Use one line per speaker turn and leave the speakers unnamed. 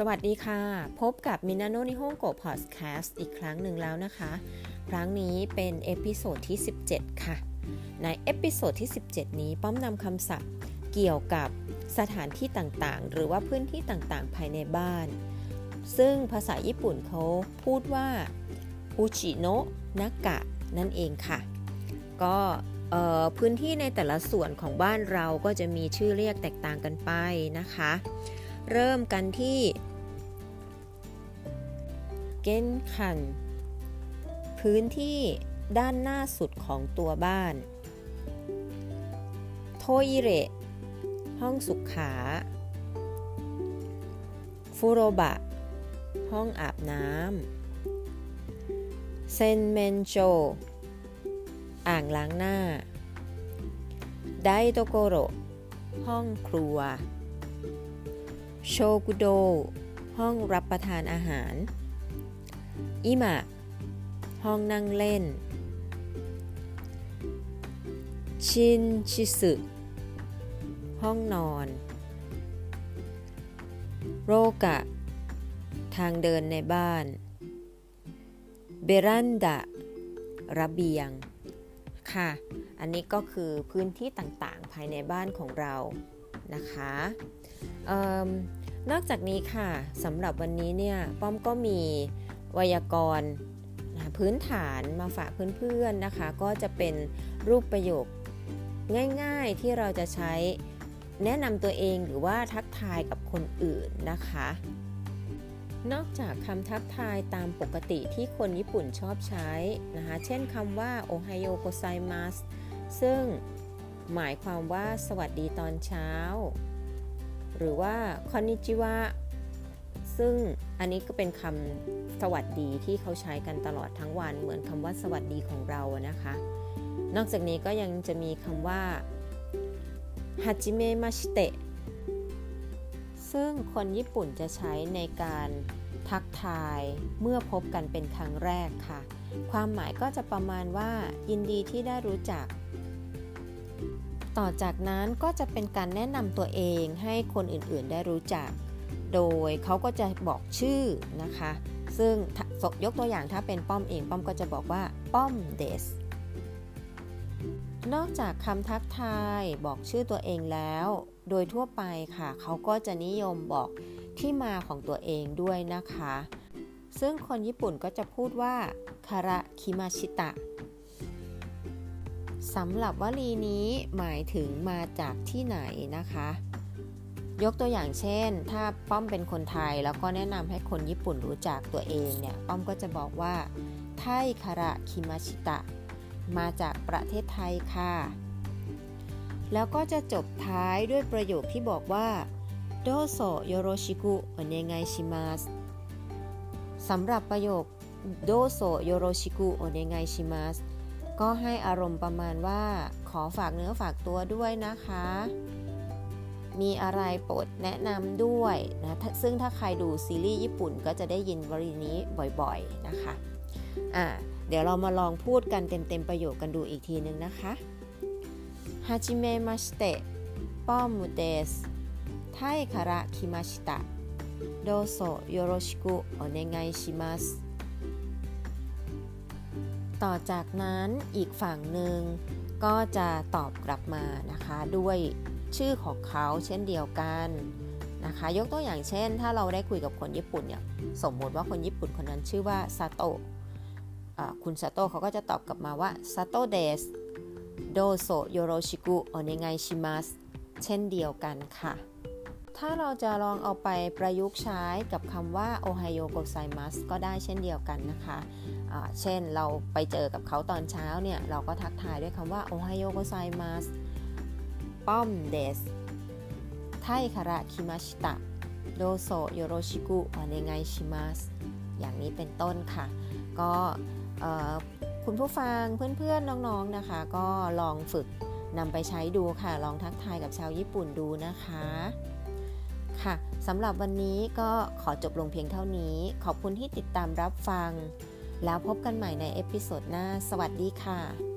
สวัสดีค่ะ พบกับみんなの日本語 พอดแคสต์อีกครั้งหนึ่งแล้วนะคะ ครั้งนี้เป็น episode ที่ 17 ค่ะ ใน episode ที่ 17 นี้ป้อมนำคำศัพท์เกี่ยวกับสถานที่ต่างๆ หรือว่าพื้นที่ต่างๆ ภายในบ้าน ซึ่งภาษาญี่ปุ่นเขาพูดว่าうちの中นั่นเองค่ะ ก็พื้นที่ในแต่ละส่วนของบ้านเราก็จะมีชื่อเรียกแตกต่างกันไปนะคะ เริ่มกันที่ เกนคัน พื้นที่ด้านหน้าสุดของตัวบ้าน โทอิเรห้องสุขาฟูโรบะ ห้องอาบน้ำ เซนเมนโจ อ่างล้างหน้า ไดโตโกโร ห้องครัว โชกุโด ห้องรับประทานอาหาร อิมะห้องนั่งเล่น ชินชิสึห้องนอน โรกะ ทางเดินในบ้าน เบรันดะ ระเบียง ค่ะ อันนี้ก็คือพื้นที่ต่างๆ ภายในบ้านของเรา นะคะนอกจากนี้ค่ะสำหรับวันนี้เนี่ย ป้อมก็มี ไวยากรณ์พื้นฐานมาฝากเพื่อนๆนะคะ ก็จะเป็นรูปประโยคง่ายๆที่เราจะใช้แนะนำตัวเองหรือว่าทักทายกับคนอื่นนะคะ นอกจากคำทักทายตามปกติที่คนญี่ปุ่นชอบใช้นะคะ เช่นคำว่าโอไฮโอโกไซมัสซึ่งหมายความว่าสวัสดีตอนเช้า หรือว่าคอนนิจิวะ ซึ่งอันนี้ก็เป็นคำสวัสดีที่เขาใช้กันตลอดทั้งวัน เหมือนคำว่าสวัสดีของเรานะคะ นอกจากนี้ก็ยังจะมีคำว่าฮัจิเมมาชิเตะซึ่งคนญี่ปุ่นจะใช้ในการทักทายเมื่อพบกันเป็นครั้งแรกค่ะ ความหมายก็จะประมาณว่า ยินดีที่ได้รู้จัก ต่อจากนั้นก็จะเป็นการแนะนำตัวเองให้คนอื่นๆได้รู้จัก โดยเขาก็จะบอกชื่อนะคะ ซึ่งยกตัวอย่างถ้าเป็นป้อมเองป้อมก็จะบอกว่าป้อมเดสนอกจากคำทักทายบอกชื่อตัวเองแล้ว โดยทั่วไปค่ะ เขาก็จะนิยมบอกที่มาของตัวเองด้วยนะคะ ซึ่งคนญี่ปุ่นก็จะพูดว่าคาระคิมาชิตะสำหรับวลีนี้หมายถึงมาจากที่ไหนนะคะ ยกตัวอย่างเช่น ถ้าป้อมเป็นคนไทยแล้วก็แนะนำให้คนญี่ปุ่นรู้จักตัวเองเนี่ย ป้อมก็จะบอกว่า ไทคาระคิมาชิตะ มาจากประเทศไทยค่ะ แล้วก็จะจบท้ายด้วยประโยคที่บอกว่าโดโซโยโรชิกุโอเนไงชิมัสสำหรับประโยคโดโซโยโรชิกุโอเนไงชิมัสก็ให้อารมณ์ประมาณว่าขอฝากเนื้อฝากตัวด้วยนะคะ มีอะไรโปรดแนะนำด้วยนะซึ่งถ้าใครดูซีรีส์ญี่ปุ่นก็จะได้ยินวลีนี้บ่อยๆนะคะอ่าเดี๋ยวเรามาลองพูดกันเต็มๆประโยคกันดูอีกทีนึงนะคะはじめまして ポムです タイから来ました どうぞよろしくお願いしますต่อจากนั้นอีกฝั่งหนึ่งก็จะตอบกลับมานะคะด้วย ชื่อของเขาเช่นเดียวกันนะคะ ยกตัวอย่างเช่น ถ้าเราได้คุยกับคนญี่ปุ่นเนี่ยสมมติว่าคนญี่ปุ่นคนนั้นชื่อว่าซาโตะคุณซาโตะเขาก็จะตอบกลับมาว่าซาโตะเดสโดโซโยโรชิกุโอเนไงชิมัสเช่นเดียวกันค่ะ ถ้าเราจะลองเอาไปประยุกต์ใช้กับคำว่าโอไฮโอโกไซมัสก็ได้เช่นเดียวกันนะคะเช่นเราไปเจอกับเขาตอนเช้าเนี่ย เราก็ทักทายด้วยคำว่าโอไฮโอโกไซมัส ป้อมเดสไทคาระคิมาชิตะโดโซโยโรชิกุโอเนงชิมัสอย่างนี้เป็นต้นค่ะ ก็คุณผู้ฟังเพื่อนๆน้องๆนะคะ ก็ลองฝึกนำไปใช้ดูค่ะ ลองทักทายกับชาวญี่ปุ่นดูนะคะค่ะสำหรับวันนี้ก็ขอจบลงเพียงเท่านี้ ขอบคุณที่ติดตามรับฟัง แล้วพบกันใหม่ในเอพิโซดหน้า สวัสดีค่ะ